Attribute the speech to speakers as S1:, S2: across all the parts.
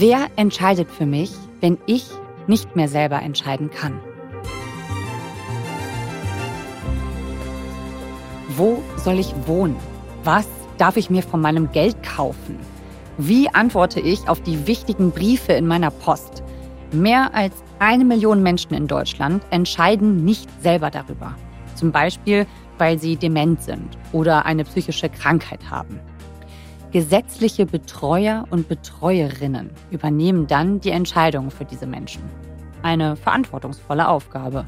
S1: Wer entscheidet für mich, wenn ich nicht mehr selber entscheiden kann? Wo soll ich wohnen? Was darf ich mir von meinem Geld kaufen? Wie antworte ich auf die wichtigen Briefe in meiner Post? Mehr als eine Million Menschen in Deutschland entscheiden nicht selber darüber. Zum Beispiel, weil sie dement sind oder eine psychische Krankheit haben. Gesetzliche Betreuer und Betreuerinnen übernehmen dann die Entscheidungen für diese Menschen. Eine verantwortungsvolle Aufgabe.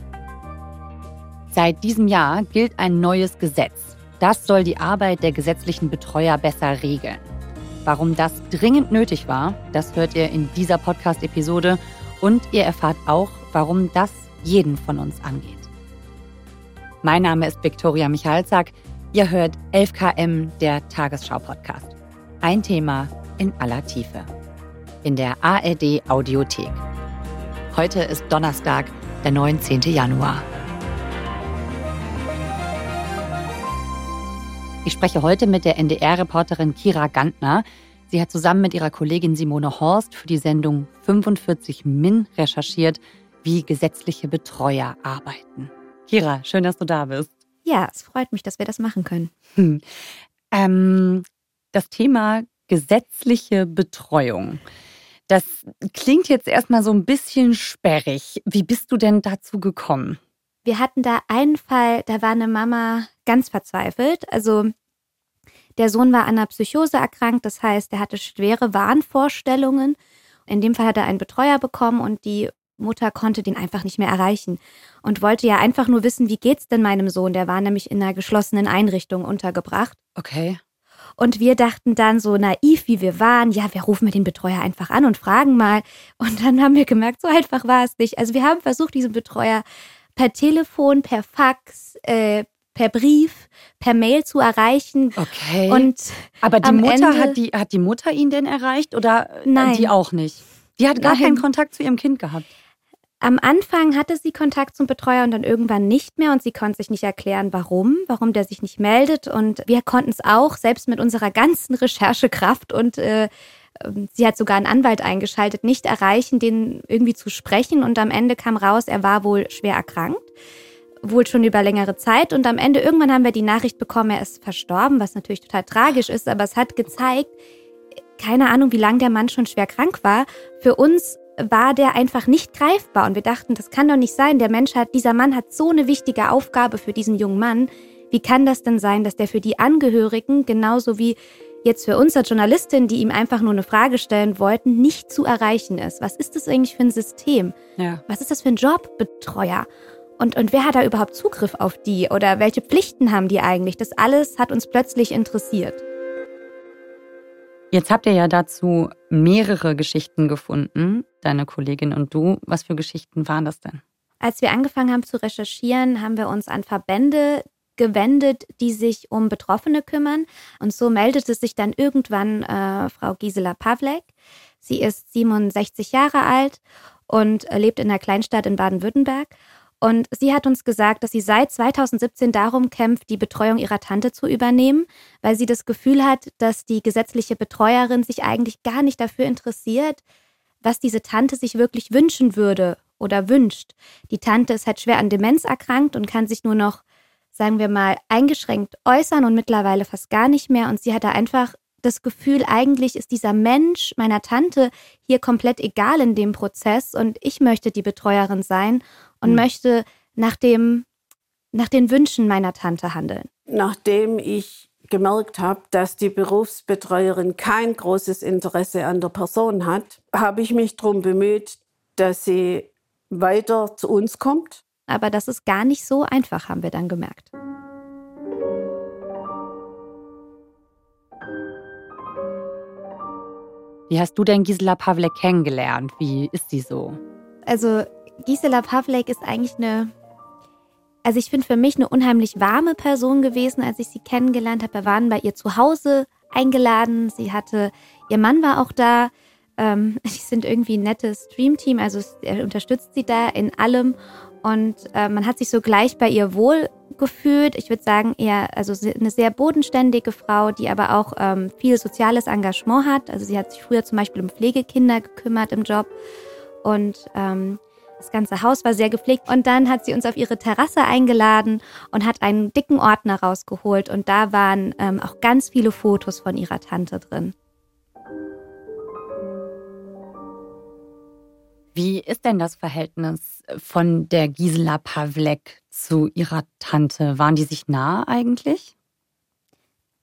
S1: Seit diesem Jahr gilt ein neues Gesetz. Das soll die Arbeit der gesetzlichen Betreuer besser regeln. Warum das dringend nötig war, das hört ihr in dieser Podcast-Episode und ihr erfahrt auch, warum das jeden von uns angeht. Mein Name ist Viktoria Michalzack. Ihr hört 11KM, der Tagesschau-Podcast. Ein Thema in aller Tiefe. In der ARD Audiothek. Heute ist Donnerstag, der 19. Januar. Ich spreche heute mit der NDR-Reporterin Kira Gantner. Sie hat zusammen mit ihrer Kollegin Simone Horst für die Sendung 45 Min recherchiert, wie gesetzliche Betreuer arbeiten. Kira, schön, dass du da bist.
S2: Ja, es freut mich, dass wir das machen können.
S1: Hm. Ähm, das Thema gesetzliche Betreuung. Das klingt jetzt erstmal so ein bisschen sperrig. Wie bist du denn dazu gekommen?
S2: Wir hatten da einen Fall, da war eine Mama ganz verzweifelt. Also der Sohn war an einer Psychose erkrankt, das heißt, er hatte schwere Wahnvorstellungen. In dem Fall hat er einen Betreuer bekommen und die Mutter konnte den einfach nicht mehr erreichen und wollte ja einfach nur wissen, wie geht's denn meinem Sohn? Der war nämlich in einer geschlossenen Einrichtung untergebracht.
S1: Okay.
S2: Und wir dachten dann so naiv, wie wir waren, ja, wir rufen mit den Betreuer einfach an und fragen mal. Und dann haben wir gemerkt, so einfach war es nicht. Also wir haben versucht, diesen Betreuer per Telefon, per Fax, äh, per Brief, per Mail zu erreichen.
S1: Okay.
S2: Und
S1: aber die Mutter
S2: Ende,
S1: hat die hat die Mutter ihn denn erreicht oder
S2: Nein.
S1: die auch nicht? Die hat gar
S2: Nein.
S1: keinen Kontakt zu ihrem Kind gehabt.
S2: Am Anfang hatte sie Kontakt zum Betreuer und dann irgendwann nicht mehr und sie konnte sich nicht erklären, warum, warum der sich nicht meldet. Und wir konnten es auch, selbst mit unserer ganzen Recherchekraft und äh, sie hat sogar einen Anwalt eingeschaltet, nicht erreichen, den irgendwie zu sprechen. Und am Ende kam raus, er war wohl schwer erkrankt, wohl schon über längere Zeit. Und am Ende irgendwann haben wir die Nachricht bekommen, er ist verstorben, was natürlich total tragisch ist, aber es hat gezeigt, keine Ahnung, wie lange der Mann schon schwer krank war. Für uns war der einfach nicht greifbar und wir dachten, das kann doch nicht sein. Der Mensch hat, dieser Mann hat so eine wichtige Aufgabe für diesen jungen Mann. Wie kann das denn sein, dass der für die Angehörigen genauso wie jetzt für uns als Journalistin, die ihm einfach nur eine Frage stellen wollten, nicht zu erreichen ist? Was ist das eigentlich für ein System?
S1: Ja.
S2: Was ist das für ein Job, Betreuer? Und, und wer hat da überhaupt Zugriff auf die? Oder welche Pflichten haben die eigentlich? Das alles hat uns plötzlich interessiert.
S1: Jetzt habt ihr ja dazu mehrere Geschichten gefunden, deine Kollegin und du. Was für Geschichten waren das denn?
S2: Als wir angefangen haben zu recherchieren, haben wir uns an Verbände gewendet, die sich um Betroffene kümmern. Und so meldete sich dann irgendwann äh, Frau Gisela Pawlek. Sie ist 67 Jahre alt und lebt in einer Kleinstadt in Baden-Württemberg. Und sie hat uns gesagt, dass sie seit 2017 darum kämpft, die Betreuung ihrer Tante zu übernehmen, weil sie das Gefühl hat, dass die gesetzliche Betreuerin sich eigentlich gar nicht dafür interessiert, was diese Tante sich wirklich wünschen würde oder wünscht. Die Tante ist halt schwer an Demenz erkrankt und kann sich nur noch, sagen wir mal, eingeschränkt äußern und mittlerweile fast gar nicht mehr. Und sie hatte einfach das Gefühl, eigentlich ist dieser Mensch meiner Tante hier komplett egal in dem Prozess und ich möchte die Betreuerin sein und
S3: Hm.
S2: möchte nach dem, nach den Wünschen meiner Tante handeln.
S3: Nachdem ich gemerkt habe, dass die Berufsbetreuerin kein großes Interesse an der Person hat, habe ich mich darum bemüht, dass sie weiter zu uns kommt.
S2: Aber das ist gar nicht so einfach, haben wir dann gemerkt.
S1: Wie hast du denn Gisela Pawlek kennengelernt? Wie ist sie so?
S2: Also Gisela Pawlek ist eigentlich eine, also ich finde für mich eine unheimlich warme Person gewesen, als ich sie kennengelernt habe. Wir waren bei ihr zu Hause eingeladen. Sie hatte, ihr Mann war auch da. Ähm, die sind irgendwie ein nettes Streamteam, also er unterstützt sie da in allem. Und äh, man hat sich so gleich bei ihr wohl gefühlt. Ich würde sagen, eher also eine sehr bodenständige Frau, die aber auch ähm, viel soziales Engagement hat. Also sie hat sich früher zum Beispiel um Pflegekinder gekümmert im Job und ähm, das ganze Haus war sehr gepflegt. Und dann hat sie uns auf ihre Terrasse eingeladen und hat einen dicken Ordner rausgeholt. Und da waren ähm, auch ganz viele Fotos von ihrer Tante drin.
S1: Wie ist denn das Verhältnis von der Gisela Pawlek zu ihrer Tante? Waren die sich nah eigentlich?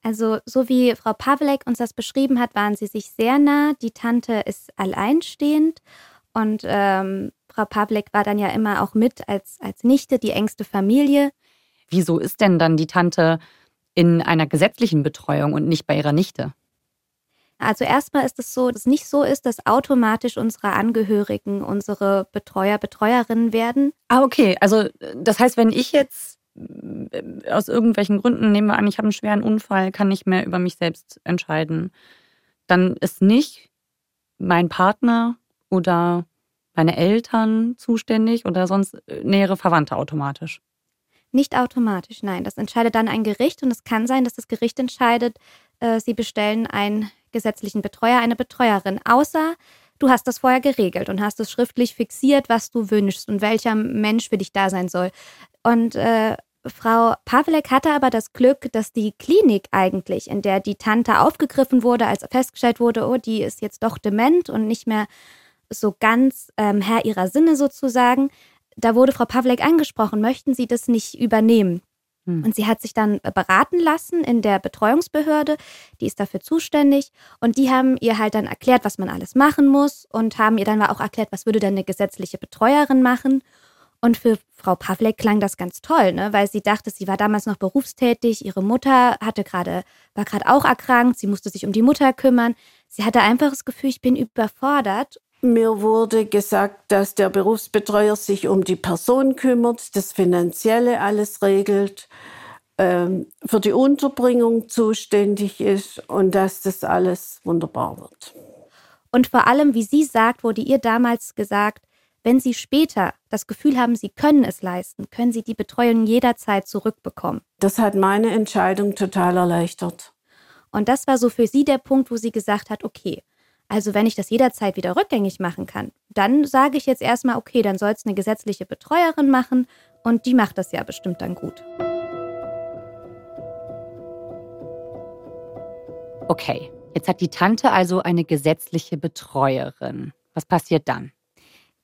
S2: Also, so wie Frau Pawlek uns das beschrieben hat, waren sie sich sehr nah. Die Tante ist alleinstehend und ähm, Frau Pawlek war dann ja immer auch mit als, als Nichte, die engste Familie.
S1: Wieso ist denn dann die Tante in einer gesetzlichen Betreuung und nicht bei ihrer Nichte?
S2: Also erstmal ist es so, dass es nicht so ist, dass automatisch unsere Angehörigen unsere Betreuer, Betreuerinnen werden.
S1: Ah, okay. Also das heißt, wenn ich jetzt äh, aus irgendwelchen Gründen, nehmen wir an, ich habe einen schweren Unfall, kann nicht mehr über mich selbst entscheiden, dann ist nicht mein Partner oder meine Eltern zuständig oder sonst äh, nähere Verwandte automatisch.
S2: Nicht automatisch, nein. Das entscheidet dann ein Gericht und es kann sein, dass das Gericht entscheidet, äh, sie bestellen einen gesetzlichen Betreuer, eine Betreuerin, außer du hast das vorher geregelt und hast es schriftlich fixiert, was du wünschst und welcher Mensch für dich da sein soll. Und äh, Frau Pawlek hatte aber das Glück, dass die Klinik eigentlich, in der die Tante aufgegriffen wurde, als festgestellt wurde, oh, die ist jetzt doch dement und nicht mehr so ganz ähm, Herr ihrer Sinne sozusagen. Da wurde Frau Pawlek angesprochen, möchten Sie das nicht übernehmen? Hm. Und sie hat sich dann äh, beraten lassen in der Betreuungsbehörde, die ist dafür zuständig. Und die haben ihr halt dann erklärt, was man alles machen muss und haben ihr dann auch erklärt, was würde denn eine gesetzliche Betreuerin machen. Und für Frau Pawlek klang das ganz toll, ne? weil sie dachte, sie war damals noch berufstätig, ihre Mutter hatte gerade, war gerade auch erkrankt, sie musste sich um die Mutter kümmern. Sie hatte einfach das Gefühl, ich bin überfordert
S3: mir wurde gesagt, dass der Berufsbetreuer sich um die Person kümmert, das Finanzielle alles regelt, ähm, für die Unterbringung zuständig ist und dass das alles wunderbar wird.
S2: Und vor allem, wie sie sagt, wurde ihr damals gesagt, wenn Sie später das Gefühl haben, Sie können es leisten, können Sie die Betreuung jederzeit zurückbekommen.
S3: Das hat meine Entscheidung total erleichtert.
S2: Und das war so für sie der Punkt, wo sie gesagt hat, okay, also wenn ich das jederzeit wieder rückgängig machen kann, dann sage ich jetzt erstmal, okay, dann soll es eine gesetzliche Betreuerin machen und die macht das ja bestimmt dann gut.
S1: Okay, jetzt hat die Tante also eine gesetzliche Betreuerin. Was passiert dann?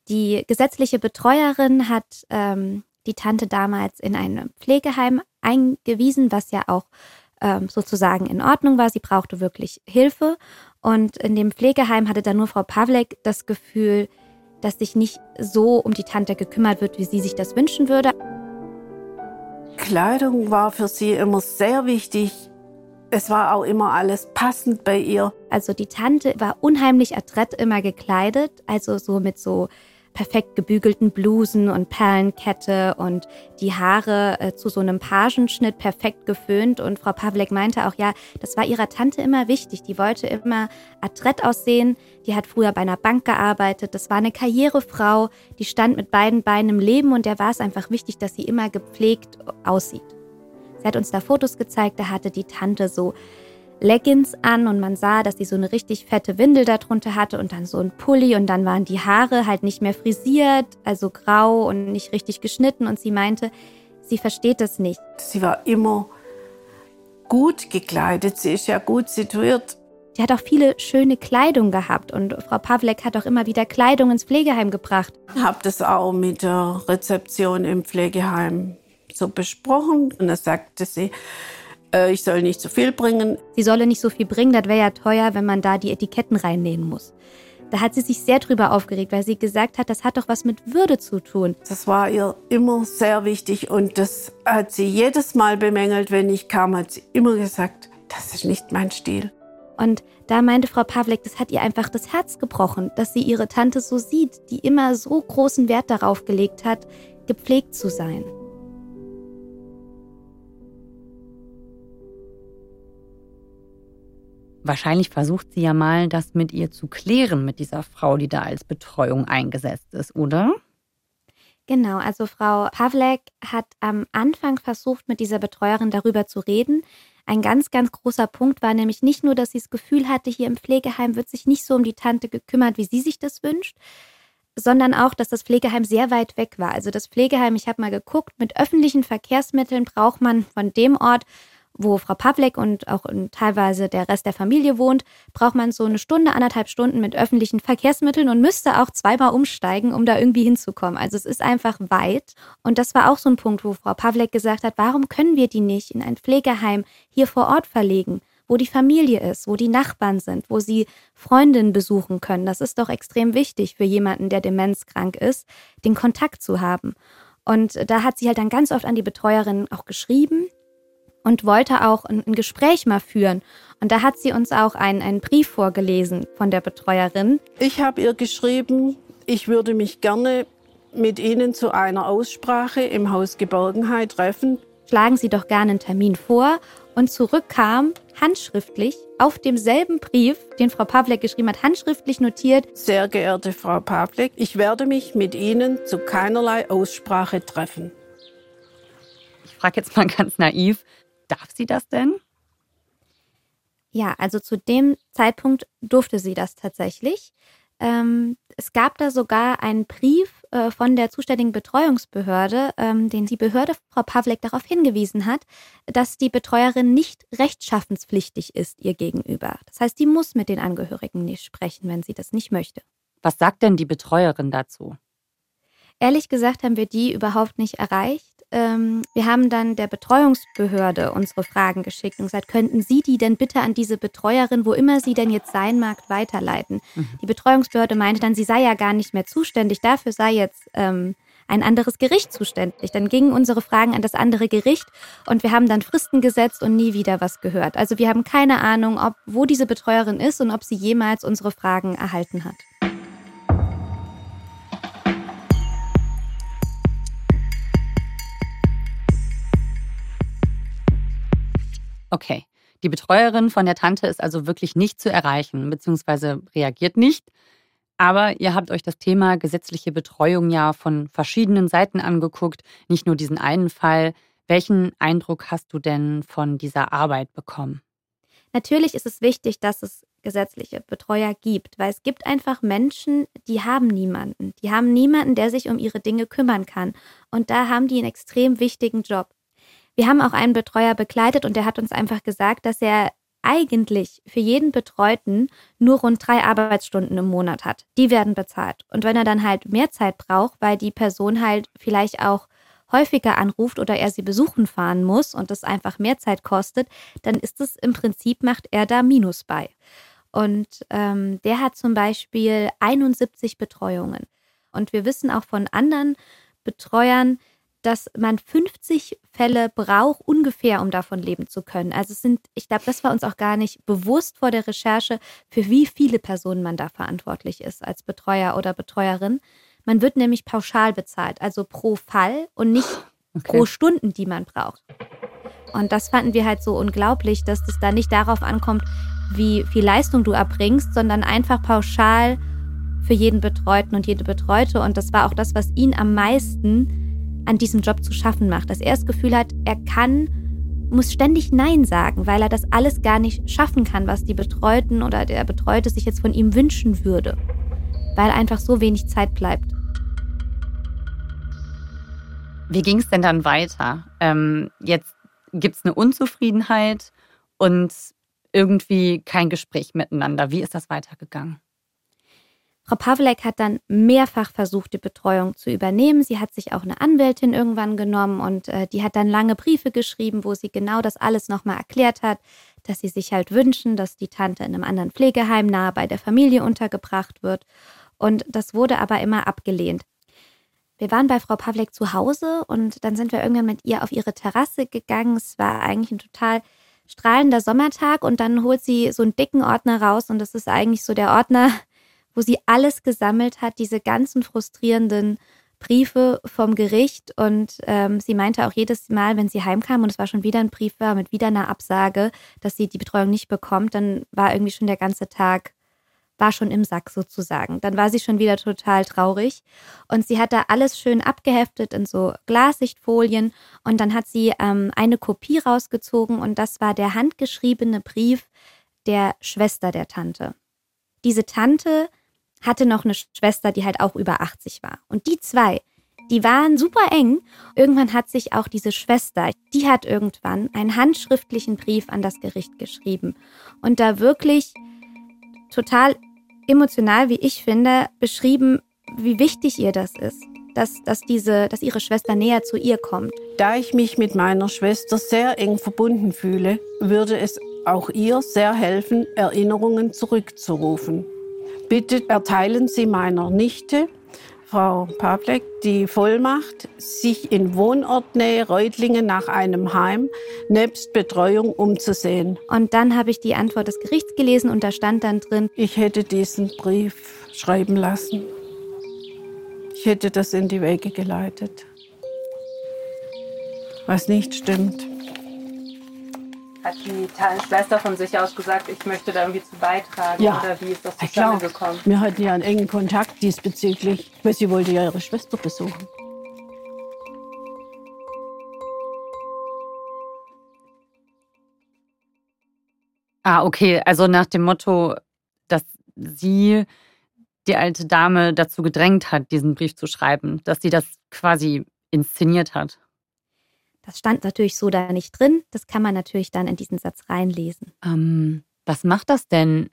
S2: Die gesetzliche Betreuerin hat ähm, die Tante damals in ein Pflegeheim eingewiesen, was ja auch ähm, sozusagen in Ordnung war. Sie brauchte wirklich Hilfe. Und in dem Pflegeheim hatte dann nur Frau Pawlek das Gefühl, dass sich nicht so um die Tante gekümmert wird, wie sie sich das wünschen würde.
S3: Kleidung war für sie immer sehr wichtig. Es war auch immer alles passend bei ihr.
S2: Also die Tante war unheimlich adrett immer gekleidet, also so mit so perfekt gebügelten Blusen und Perlenkette und die Haare äh, zu so einem Pagenschnitt perfekt geföhnt. Und Frau Pawlek meinte auch, ja, das war ihrer Tante immer wichtig. Die wollte immer adrett aussehen. Die hat früher bei einer Bank gearbeitet. Das war eine Karrierefrau. Die stand mit beiden Beinen im Leben und der war es einfach wichtig, dass sie immer gepflegt aussieht. Sie hat uns da Fotos gezeigt, da hatte die Tante so Leggings an und man sah, dass sie so eine richtig fette Windel darunter hatte und dann so ein Pulli und dann waren die Haare halt nicht mehr frisiert, also grau und nicht richtig geschnitten und sie meinte, sie versteht das nicht.
S3: Sie war immer gut gekleidet, sie ist ja gut situiert.
S2: Sie hat auch viele schöne Kleidung gehabt und Frau Pawlek hat auch immer wieder Kleidung ins Pflegeheim gebracht.
S3: Ich habe das auch mit der Rezeption im Pflegeheim so besprochen und da sagte sie, äh, ich soll nicht zu viel bringen.
S2: Sie solle nicht so viel bringen, das wäre ja teuer, wenn man da die Etiketten reinnähen muss. Da hat sie sich sehr drüber aufgeregt, weil sie gesagt hat, das hat doch was mit Würde zu tun.
S3: Das war ihr immer sehr wichtig und das hat sie jedes Mal bemängelt, wenn ich kam, hat sie immer gesagt, das ist nicht mein Stil.
S2: Und da meinte Frau Pawlek, das hat ihr einfach das Herz gebrochen, dass sie ihre Tante so sieht, die immer so großen Wert darauf gelegt hat, gepflegt zu sein.
S1: Wahrscheinlich versucht sie ja mal, das mit ihr zu klären, mit dieser Frau, die da als Betreuung eingesetzt ist, oder?
S2: Genau, also Frau Pavlek hat am Anfang versucht, mit dieser Betreuerin darüber zu reden. Ein ganz, ganz großer Punkt war nämlich nicht nur, dass sie das Gefühl hatte, hier im Pflegeheim wird sich nicht so um die Tante gekümmert, wie sie sich das wünscht, sondern auch, dass das Pflegeheim sehr weit weg war. Also das Pflegeheim, ich habe mal geguckt, mit öffentlichen Verkehrsmitteln braucht man von dem Ort wo Frau Pavlek und auch teilweise der Rest der Familie wohnt, braucht man so eine Stunde, anderthalb Stunden mit öffentlichen Verkehrsmitteln und müsste auch zweimal umsteigen, um da irgendwie hinzukommen. Also es ist einfach weit. Und das war auch so ein Punkt, wo Frau Pavlek gesagt hat, warum können wir die nicht in ein Pflegeheim hier vor Ort verlegen? wo die Familie ist, wo die Nachbarn sind, wo sie Freundinnen besuchen können. Das ist doch extrem wichtig für jemanden, der demenzkrank ist, den Kontakt zu haben. Und da hat sie halt dann ganz oft an die Betreuerin auch geschrieben und wollte auch ein, ein, Gespräch mal führen. Und da hat sie uns auch einen, einen Brief vorgelesen von der Betreuerin.
S3: Ich habe ihr geschrieben, ich würde mich gerne mit Ihnen zu einer Aussprache im Haus Geborgenheit treffen.
S2: Schlagen Sie doch gerne einen Termin vor. Und zurück kam handschriftlich auf demselben Brief, den Frau Pavlek geschrieben hat, handschriftlich notiert.
S3: Sehr geehrte Frau Pavlek, ich werde mich mit Ihnen zu keinerlei Aussprache treffen.
S1: Ich frage jetzt mal ganz naiv, Darf sie das denn?
S2: Ja, also zu dem Zeitpunkt durfte sie das tatsächlich. Ähm, es gab da sogar einen Brief äh, von der zuständigen Betreuungsbehörde, ähm, den die Behörde Frau Pavlek darauf hingewiesen hat, dass die Betreuerin nicht rechtschaffenspflichtig ist ihr gegenüber. Das heißt, die muss mit den Angehörigen nicht sprechen, wenn sie das nicht möchte.
S1: Was sagt denn die Betreuerin dazu?
S2: Ehrlich gesagt haben wir die überhaupt nicht erreicht ähm, wir haben dann der Betreuungsbehörde unsere Fragen geschickt und gesagt, könnten Sie die denn bitte an diese Betreuerin, wo immer sie denn jetzt sein mag, weiterleiten? Mhm. Die Betreuungsbehörde meinte dann, sie sei ja gar nicht mehr zuständig, dafür sei jetzt ähm, ein anderes Gericht zuständig. Dann gingen unsere Fragen an das andere Gericht und wir haben dann Fristen gesetzt und nie wieder was gehört. Also wir haben keine Ahnung, ob wo diese Betreuerin ist und ob sie jemals unsere Fragen erhalten hat.
S1: Okay. Die Betreuerin von der Tante ist also wirklich nicht zu erreichen, beziehungsweise reagiert nicht. Aber ihr habt euch das Thema gesetzliche Betreuung ja von verschiedenen Seiten angeguckt, nicht nur diesen einen Fall. Welchen Eindruck hast du denn von dieser Arbeit bekommen?
S2: Natürlich ist es wichtig, dass es gesetzliche Betreuer gibt, weil es gibt einfach Menschen, die haben niemanden. Die haben niemanden, der sich um ihre Dinge kümmern kann. Und da haben die einen extrem wichtigen Job. Wir haben auch einen Betreuer begleitet und der hat uns einfach gesagt, dass er eigentlich für jeden Betreuten nur rund drei Arbeitsstunden im Monat hat. Die werden bezahlt. Und wenn er dann halt mehr Zeit braucht, weil die Person halt vielleicht auch häufiger anruft oder er sie besuchen fahren muss und das einfach mehr Zeit kostet, dann ist es im Prinzip, macht er da Minus bei. Und ähm, der hat zum Beispiel 71 Betreuungen. Und wir wissen auch von anderen Betreuern, dass man 50 Fälle braucht, ungefähr, um davon leben zu können. Also es sind, ich glaube, das war uns auch gar nicht bewusst vor der Recherche, für wie viele Personen man da verantwortlich ist als Betreuer oder Betreuerin. Man wird nämlich pauschal bezahlt, also pro Fall und nicht okay. pro Stunden, die man braucht. Und das fanden wir halt so unglaublich, dass es da nicht darauf ankommt, wie viel Leistung du erbringst, sondern einfach pauschal für jeden Betreuten und jede Betreute. Und das war auch das, was ihn am meisten an diesem Job zu schaffen macht, dass er das Gefühl hat, er kann, muss ständig Nein sagen, weil er das alles gar nicht schaffen kann, was die Betreuten oder der Betreute sich jetzt von ihm wünschen würde, weil einfach so wenig Zeit bleibt.
S1: Wie ging es denn dann weiter? Ähm, jetzt gibt es eine Unzufriedenheit und irgendwie kein Gespräch miteinander. Wie ist das weitergegangen?
S2: Frau Pawlek hat dann mehrfach versucht, die Betreuung zu übernehmen. Sie hat sich auch eine Anwältin irgendwann genommen und äh, die hat dann lange Briefe geschrieben, wo sie genau das alles nochmal erklärt hat, dass sie sich halt wünschen, dass die Tante in einem anderen Pflegeheim nahe bei der Familie untergebracht wird. Und das wurde aber immer abgelehnt. Wir waren bei Frau Pawlek zu Hause und dann sind wir irgendwann mit ihr auf ihre Terrasse gegangen. Es war eigentlich ein total strahlender Sommertag und dann holt sie so einen dicken Ordner raus und das ist eigentlich so der Ordner, wo sie alles gesammelt hat, diese ganzen frustrierenden Briefe vom Gericht. Und ähm, sie meinte auch jedes Mal, wenn sie heimkam und es war schon wieder ein Brief war mit wieder einer Absage, dass sie die Betreuung nicht bekommt, dann war irgendwie schon der ganze Tag war schon im Sack sozusagen. Dann war sie schon wieder total traurig und sie hat da alles schön abgeheftet in so Glassichtfolien und dann hat sie ähm, eine Kopie rausgezogen und das war der handgeschriebene Brief der Schwester der Tante. Diese Tante hatte noch eine Schwester, die halt auch über 80 war. Und die zwei, die waren super eng. Irgendwann hat sich auch diese Schwester, die hat irgendwann einen handschriftlichen Brief an das Gericht geschrieben und da wirklich total emotional, wie ich finde, beschrieben, wie wichtig ihr das ist, dass, dass, diese, dass ihre Schwester näher zu ihr kommt.
S3: Da ich mich mit meiner Schwester sehr eng verbunden fühle, würde es auch ihr sehr helfen, Erinnerungen zurückzurufen. Bitte erteilen Sie meiner Nichte, Frau Pavlek, die Vollmacht, sich in Wohnortnähe Reutlingen nach einem Heim nebst Betreuung umzusehen.
S2: Und dann habe ich die Antwort des Gerichts gelesen und da stand dann drin,
S3: ich hätte diesen Brief schreiben lassen. Ich hätte das in die Wege geleitet. Was nicht stimmt.
S4: Hat die Schwester von sich aus gesagt, ich möchte da irgendwie zu beitragen?
S3: Ja.
S4: Oder wie ist das
S3: Ja,
S4: zustande
S3: klar.
S4: gekommen?
S3: Wir hatten ja einen engen Kontakt diesbezüglich, weil sie wollte ja ihre Schwester besuchen.
S1: Ah, okay. Also nach dem Motto, dass sie die alte Dame dazu gedrängt hat, diesen Brief zu schreiben, dass sie das quasi inszeniert hat.
S2: Das stand natürlich so da nicht drin. Das kann man natürlich dann in diesen Satz reinlesen.
S1: Ähm, was macht das denn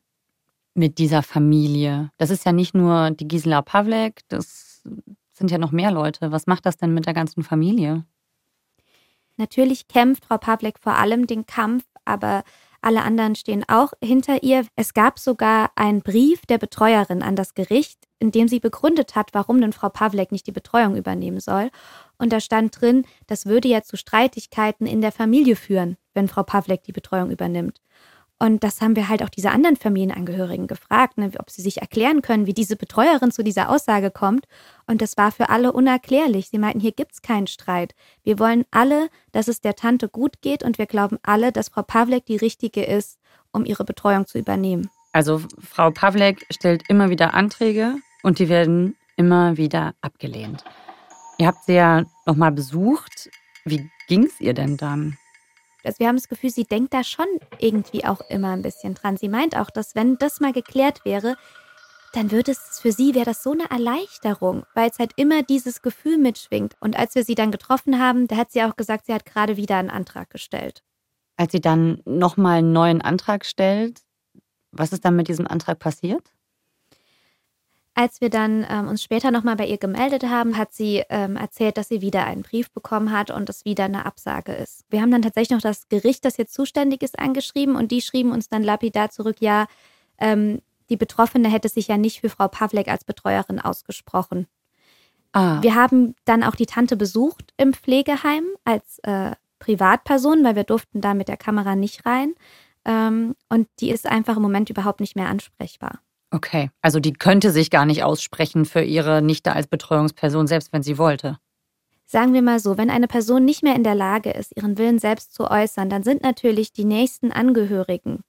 S1: mit dieser Familie? Das ist ja nicht nur die Gisela Pavlek, das sind ja noch mehr Leute. Was macht das denn mit der ganzen Familie?
S2: Natürlich kämpft Frau Pavlek vor allem den Kampf, aber alle anderen stehen auch hinter ihr. Es gab sogar einen Brief der Betreuerin an das Gericht, in dem sie begründet hat, warum denn Frau Pavlek nicht die Betreuung übernehmen soll. Und da stand drin, das würde ja zu Streitigkeiten in der Familie führen, wenn Frau Pavlek die Betreuung übernimmt. Und das haben wir halt auch diese anderen Familienangehörigen gefragt, ne, ob sie sich erklären können, wie diese Betreuerin zu dieser Aussage kommt. Und das war für alle unerklärlich. Sie meinten, hier gibt's keinen Streit. Wir wollen alle, dass es der Tante gut geht und wir glauben alle, dass Frau Pavlek die richtige ist, um ihre Betreuung zu übernehmen.
S1: Also Frau Pavlek stellt immer wieder Anträge und die werden immer wieder abgelehnt. Ihr habt sie ja nochmal besucht. Wie ging's ihr denn dann?
S2: Also wir haben das Gefühl, sie denkt da schon irgendwie auch immer ein bisschen dran. Sie meint auch, dass wenn das mal geklärt wäre, dann würde es für sie wäre das so eine Erleichterung, weil es halt immer dieses Gefühl mitschwingt. Und als wir sie dann getroffen haben, da hat sie auch gesagt, sie hat gerade wieder einen Antrag gestellt.
S1: Als sie dann nochmal einen neuen Antrag stellt, was ist dann mit diesem Antrag passiert?
S2: Als wir dann ähm, uns später nochmal bei ihr gemeldet haben, hat sie ähm, erzählt, dass sie wieder einen Brief bekommen hat und es wieder eine Absage ist. Wir haben dann tatsächlich noch das Gericht, das jetzt zuständig ist, angeschrieben und die schrieben uns dann lapidar zurück, ja, ähm, die Betroffene hätte sich ja nicht für Frau Pavlek als Betreuerin ausgesprochen.
S1: Ah,
S2: Wir haben dann auch die Tante besucht im Pflegeheim als äh, Privatperson, weil wir durften da mit der Kamera nicht rein. Ähm, und die ist einfach im Moment überhaupt nicht mehr ansprechbar.
S1: Okay. Also die könnte sich gar nicht aussprechen für ihre Nichte als Betreuungsperson, selbst wenn sie wollte.
S2: Sagen wir mal so, wenn eine Person nicht mehr in der Lage ist, ihren Willen selbst zu äußern, dann sind natürlich die nächsten Angehörigen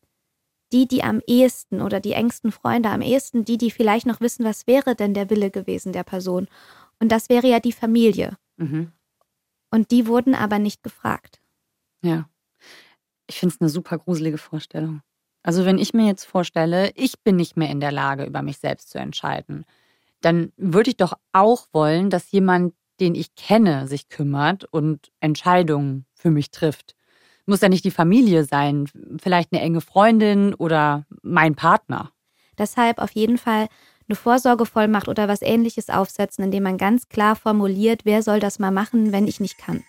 S2: die, die am ehesten oder die engsten Freunde am ehesten, die, die vielleicht noch wissen, was wäre denn der Wille gewesen der Person. Und das wäre ja die Familie.
S1: Mhm.
S2: Und die wurden aber nicht gefragt.
S1: Ja. Ich finde es eine super gruselige Vorstellung. Also wenn ich mir jetzt vorstelle, ich bin nicht mehr in der Lage, über mich selbst zu entscheiden, dann würde ich doch auch wollen, dass jemand, den ich kenne, sich kümmert und Entscheidungen für mich trifft. Muss ja nicht die Familie sein, vielleicht eine enge Freundin oder mein Partner.
S2: Deshalb auf jeden Fall eine Vorsorgevollmacht oder was ähnliches aufsetzen, indem man ganz klar formuliert, wer soll das mal machen, wenn ich nicht kann.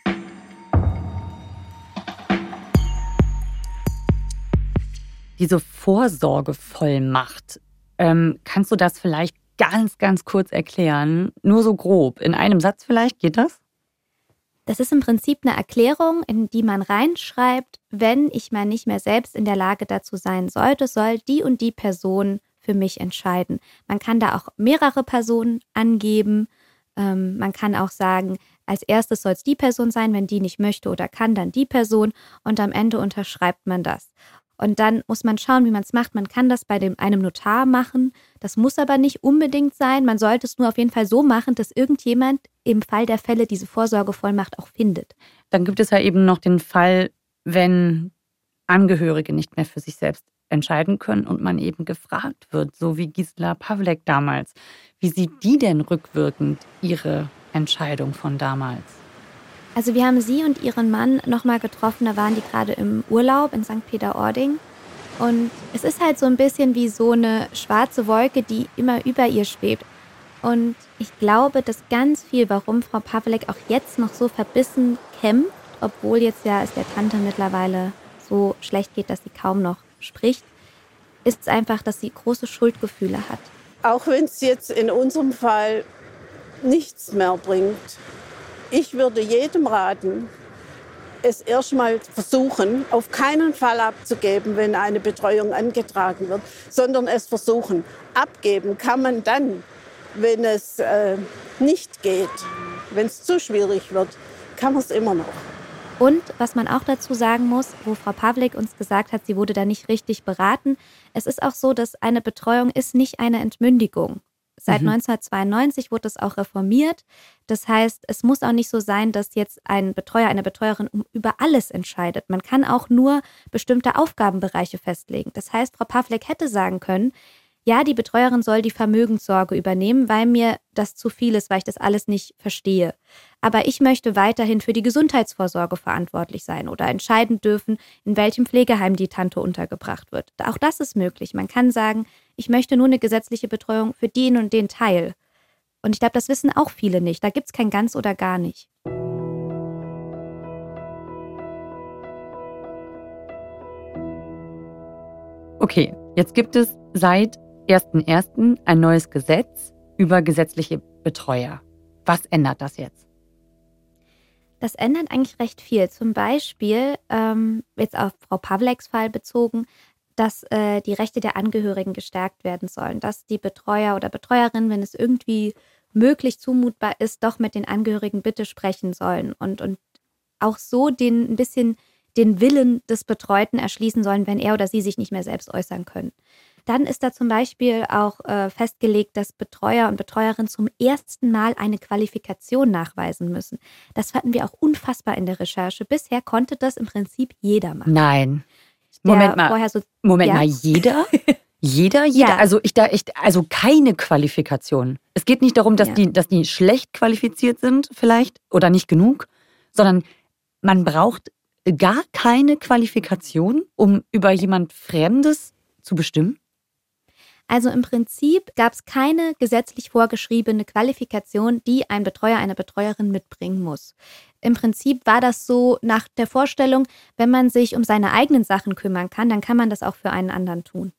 S1: Diese Vorsorgevollmacht, ähm, kannst du das vielleicht ganz, ganz kurz erklären? Nur so grob, in einem Satz vielleicht, geht das?
S2: Das ist im Prinzip eine Erklärung, in die man reinschreibt, wenn ich mal nicht mehr selbst in der Lage dazu sein sollte, soll die und die Person für mich entscheiden. Man kann da auch mehrere Personen angeben. Ähm, man kann auch sagen, als erstes soll es die Person sein, wenn die nicht möchte oder kann, dann die Person und am Ende unterschreibt man das. Und dann muss man schauen, wie man es macht. Man kann das bei dem, einem Notar machen. Das muss aber nicht unbedingt sein. Man sollte es nur auf jeden Fall so machen, dass irgendjemand im Fall der Fälle diese Vorsorgevollmacht auch findet.
S1: Dann gibt es ja eben noch den Fall, wenn Angehörige nicht mehr für sich selbst entscheiden können und man eben gefragt wird, so wie Gisela Pawlek damals. Wie sieht die denn rückwirkend ihre Entscheidung von damals?
S2: Also wir haben sie und ihren Mann nochmal getroffen, da waren die gerade im Urlaub in St. Peter-Ording. Und es ist halt so ein bisschen wie so eine schwarze Wolke, die immer über ihr schwebt. Und ich glaube, dass ganz viel, warum Frau Pawlek auch jetzt noch so verbissen kämpft, obwohl jetzt ja es der Tante mittlerweile so schlecht geht, dass sie kaum noch spricht, ist einfach, dass sie große Schuldgefühle hat.
S3: Auch wenn es jetzt in unserem Fall nichts mehr bringt, ich würde jedem raten, es erstmal versuchen, auf keinen Fall abzugeben, wenn eine Betreuung angetragen wird, sondern es versuchen. Abgeben kann man dann, wenn es äh, nicht geht, wenn es zu schwierig wird, kann man es immer noch.
S2: Und was man auch dazu sagen muss, wo Frau Pavlik uns gesagt hat, sie wurde da nicht richtig beraten, es ist auch so, dass eine Betreuung ist nicht eine Entmündigung. Seit mhm. 1992 wurde es auch reformiert. Das heißt, es muss auch nicht so sein, dass jetzt ein Betreuer, eine Betreuerin über alles entscheidet. Man kann auch nur bestimmte Aufgabenbereiche festlegen. Das heißt, Frau Pavlik hätte sagen können, ja, die Betreuerin soll die Vermögenssorge übernehmen, weil mir das zu viel ist, weil ich das alles nicht verstehe. Aber ich möchte weiterhin für die Gesundheitsvorsorge verantwortlich sein oder entscheiden dürfen, in welchem Pflegeheim die Tante untergebracht wird. Auch das ist möglich. Man kann sagen, ich möchte nur eine gesetzliche Betreuung für den und den Teil. Und ich glaube, das wissen auch viele nicht. Da gibt es kein ganz oder gar nicht.
S1: Okay, jetzt gibt es seit 1.1. ein neues Gesetz über gesetzliche Betreuer. Was ändert das jetzt?
S2: Das ändert eigentlich recht viel. Zum Beispiel, ähm, jetzt auf Frau Pavleks Fall bezogen, dass äh, die Rechte der Angehörigen gestärkt werden sollen, dass die Betreuer oder Betreuerin, wenn es irgendwie möglich zumutbar ist, doch mit den Angehörigen bitte sprechen sollen und, und auch so den ein bisschen den Willen des Betreuten erschließen sollen, wenn er oder sie sich nicht mehr selbst äußern können. Dann ist da zum Beispiel auch äh, festgelegt, dass Betreuer und Betreuerinnen zum ersten Mal eine Qualifikation nachweisen müssen. Das fanden wir auch unfassbar in der Recherche. Bisher konnte das im Prinzip jeder machen.
S1: Nein. Moment mal. So, Moment ja? mal, jeder? Jeder, jeder. Ja. Also ich da echt, also keine Qualifikation. Es geht nicht darum, dass ja. die, dass die schlecht qualifiziert sind, vielleicht, oder nicht genug, sondern man braucht gar keine Qualifikation, um über jemand Fremdes zu bestimmen.
S2: Also im Prinzip gab es keine gesetzlich vorgeschriebene Qualifikation, die ein Betreuer, eine Betreuerin mitbringen muss. Im Prinzip war das so nach der Vorstellung, wenn man sich um seine eigenen Sachen kümmern kann, dann kann man das auch für einen anderen tun.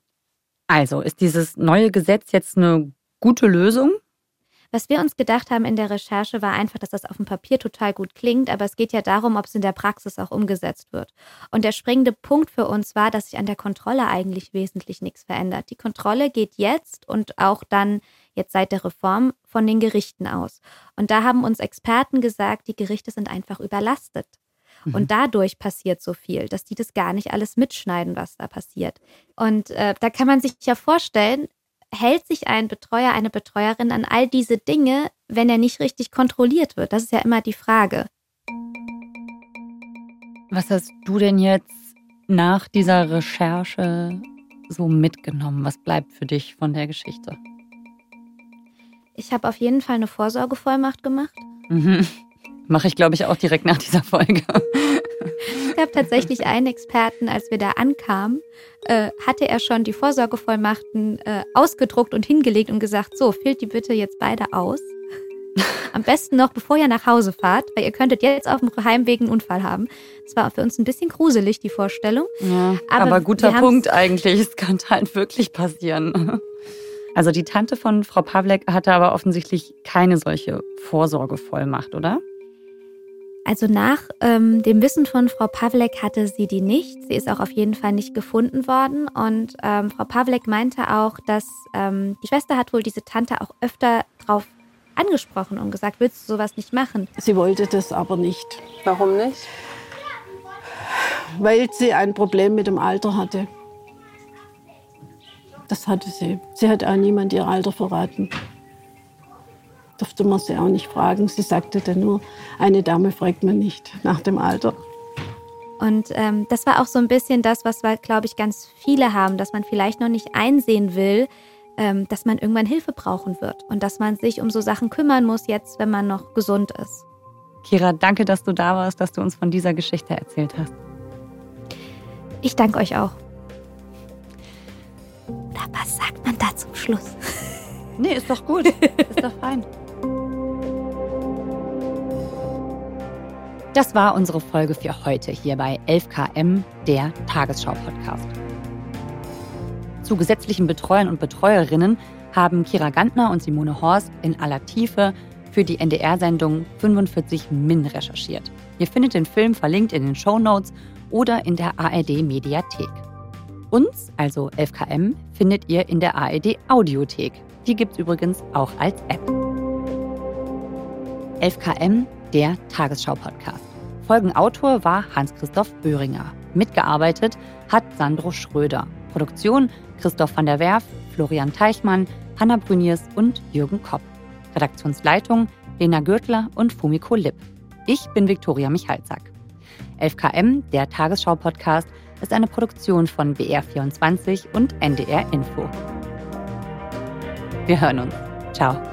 S1: Also ist dieses neue Gesetz jetzt eine gute Lösung?
S2: Was wir uns gedacht haben in der Recherche war einfach, dass das auf dem Papier total gut klingt, aber es geht ja darum, ob es in der Praxis auch umgesetzt wird. Und der springende Punkt für uns war, dass sich an der Kontrolle eigentlich wesentlich nichts verändert. Die Kontrolle geht jetzt und auch dann jetzt seit der Reform von den Gerichten aus. Und da haben uns Experten gesagt, die Gerichte sind einfach überlastet. Mhm. Und dadurch passiert so viel, dass die das gar nicht alles mitschneiden, was da passiert. Und äh, da kann man sich ja vorstellen, hält sich ein Betreuer, eine Betreuerin an all diese Dinge, wenn er nicht richtig kontrolliert wird? Das ist ja immer die Frage.
S1: Was hast du denn jetzt nach dieser Recherche so mitgenommen? Was bleibt für dich von der Geschichte?
S2: Ich habe auf jeden Fall eine Vorsorgevollmacht gemacht.
S1: Mhm. Mache ich, glaube ich, auch direkt nach dieser Folge.
S2: Es gab tatsächlich einen Experten, als wir da ankamen, äh, hatte er schon die Vorsorgevollmachten äh, ausgedruckt und hingelegt und gesagt, so, füllt die bitte jetzt beide aus. Am besten noch, bevor ihr nach Hause fahrt, weil ihr könntet jetzt auf dem Heimweg einen Unfall haben. Das war für uns ein bisschen gruselig, die Vorstellung.
S1: Ja, aber, aber guter Punkt eigentlich. Es könnte halt wirklich passieren. Also die Tante von Frau Pawlek hatte aber offensichtlich keine solche Vorsorgevollmacht, oder?
S2: Also nach ähm, dem Wissen von Frau Pawlek hatte sie die nicht. Sie ist auch auf jeden Fall nicht gefunden worden. Und ähm, Frau Pawlek meinte auch, dass ähm, die Schwester hat wohl diese Tante auch öfter drauf angesprochen und gesagt, willst du sowas nicht machen?
S3: Sie wollte das aber nicht.
S4: Warum nicht?
S3: weil sie ein Problem mit dem Alter hatte. Das hatte sie. Sie hat auch niemand ihr Alter verraten. Durfte man sie auch nicht fragen. Sie sagte dann nur, eine Dame fragt man nicht nach dem Alter.
S2: Und ähm, das war auch so ein bisschen das, was wir, glaube ich, ganz viele haben, dass man vielleicht noch nicht einsehen will, ähm, dass man irgendwann Hilfe brauchen wird und dass man sich um so Sachen kümmern muss, jetzt, wenn man noch gesund ist.
S1: Kira, danke, dass du da warst, dass du uns von dieser Geschichte erzählt hast.
S2: Ich danke euch auch. Oder was sagt man da zum Schluss?
S1: Nee, ist doch gut. ist doch fein. Das war unsere Folge für heute hier bei 11KM, der Tagesschau-Podcast. Zu gesetzlichen Betreuern und Betreuerinnen haben Kira Gantner und Simone Horst in aller Tiefe für die NDR-Sendung 45 Min recherchiert. Ihr findet den Film verlinkt in den Show Notes oder in der ARD-Mediathek. Uns, also 11KM, findet ihr in der ARD-Audiothek. Die gibt es übrigens auch als App. 11KM, der Tagesschau-Podcast. Folgenautor war Hans-Christoph Böhringer. Mitgearbeitet hat Sandro Schröder. Produktion Christoph van der Werf, Florian Teichmann, Hanna Brüniers und Jürgen Kopp. Redaktionsleitung Lena Gürtler und Fumiko Lipp. Ich bin Viktoria Michalzack. 11KM, der Tagesschau-Podcast, ist eine Produktion von BR24 und NDR Info. Wir hören uns. Ciao.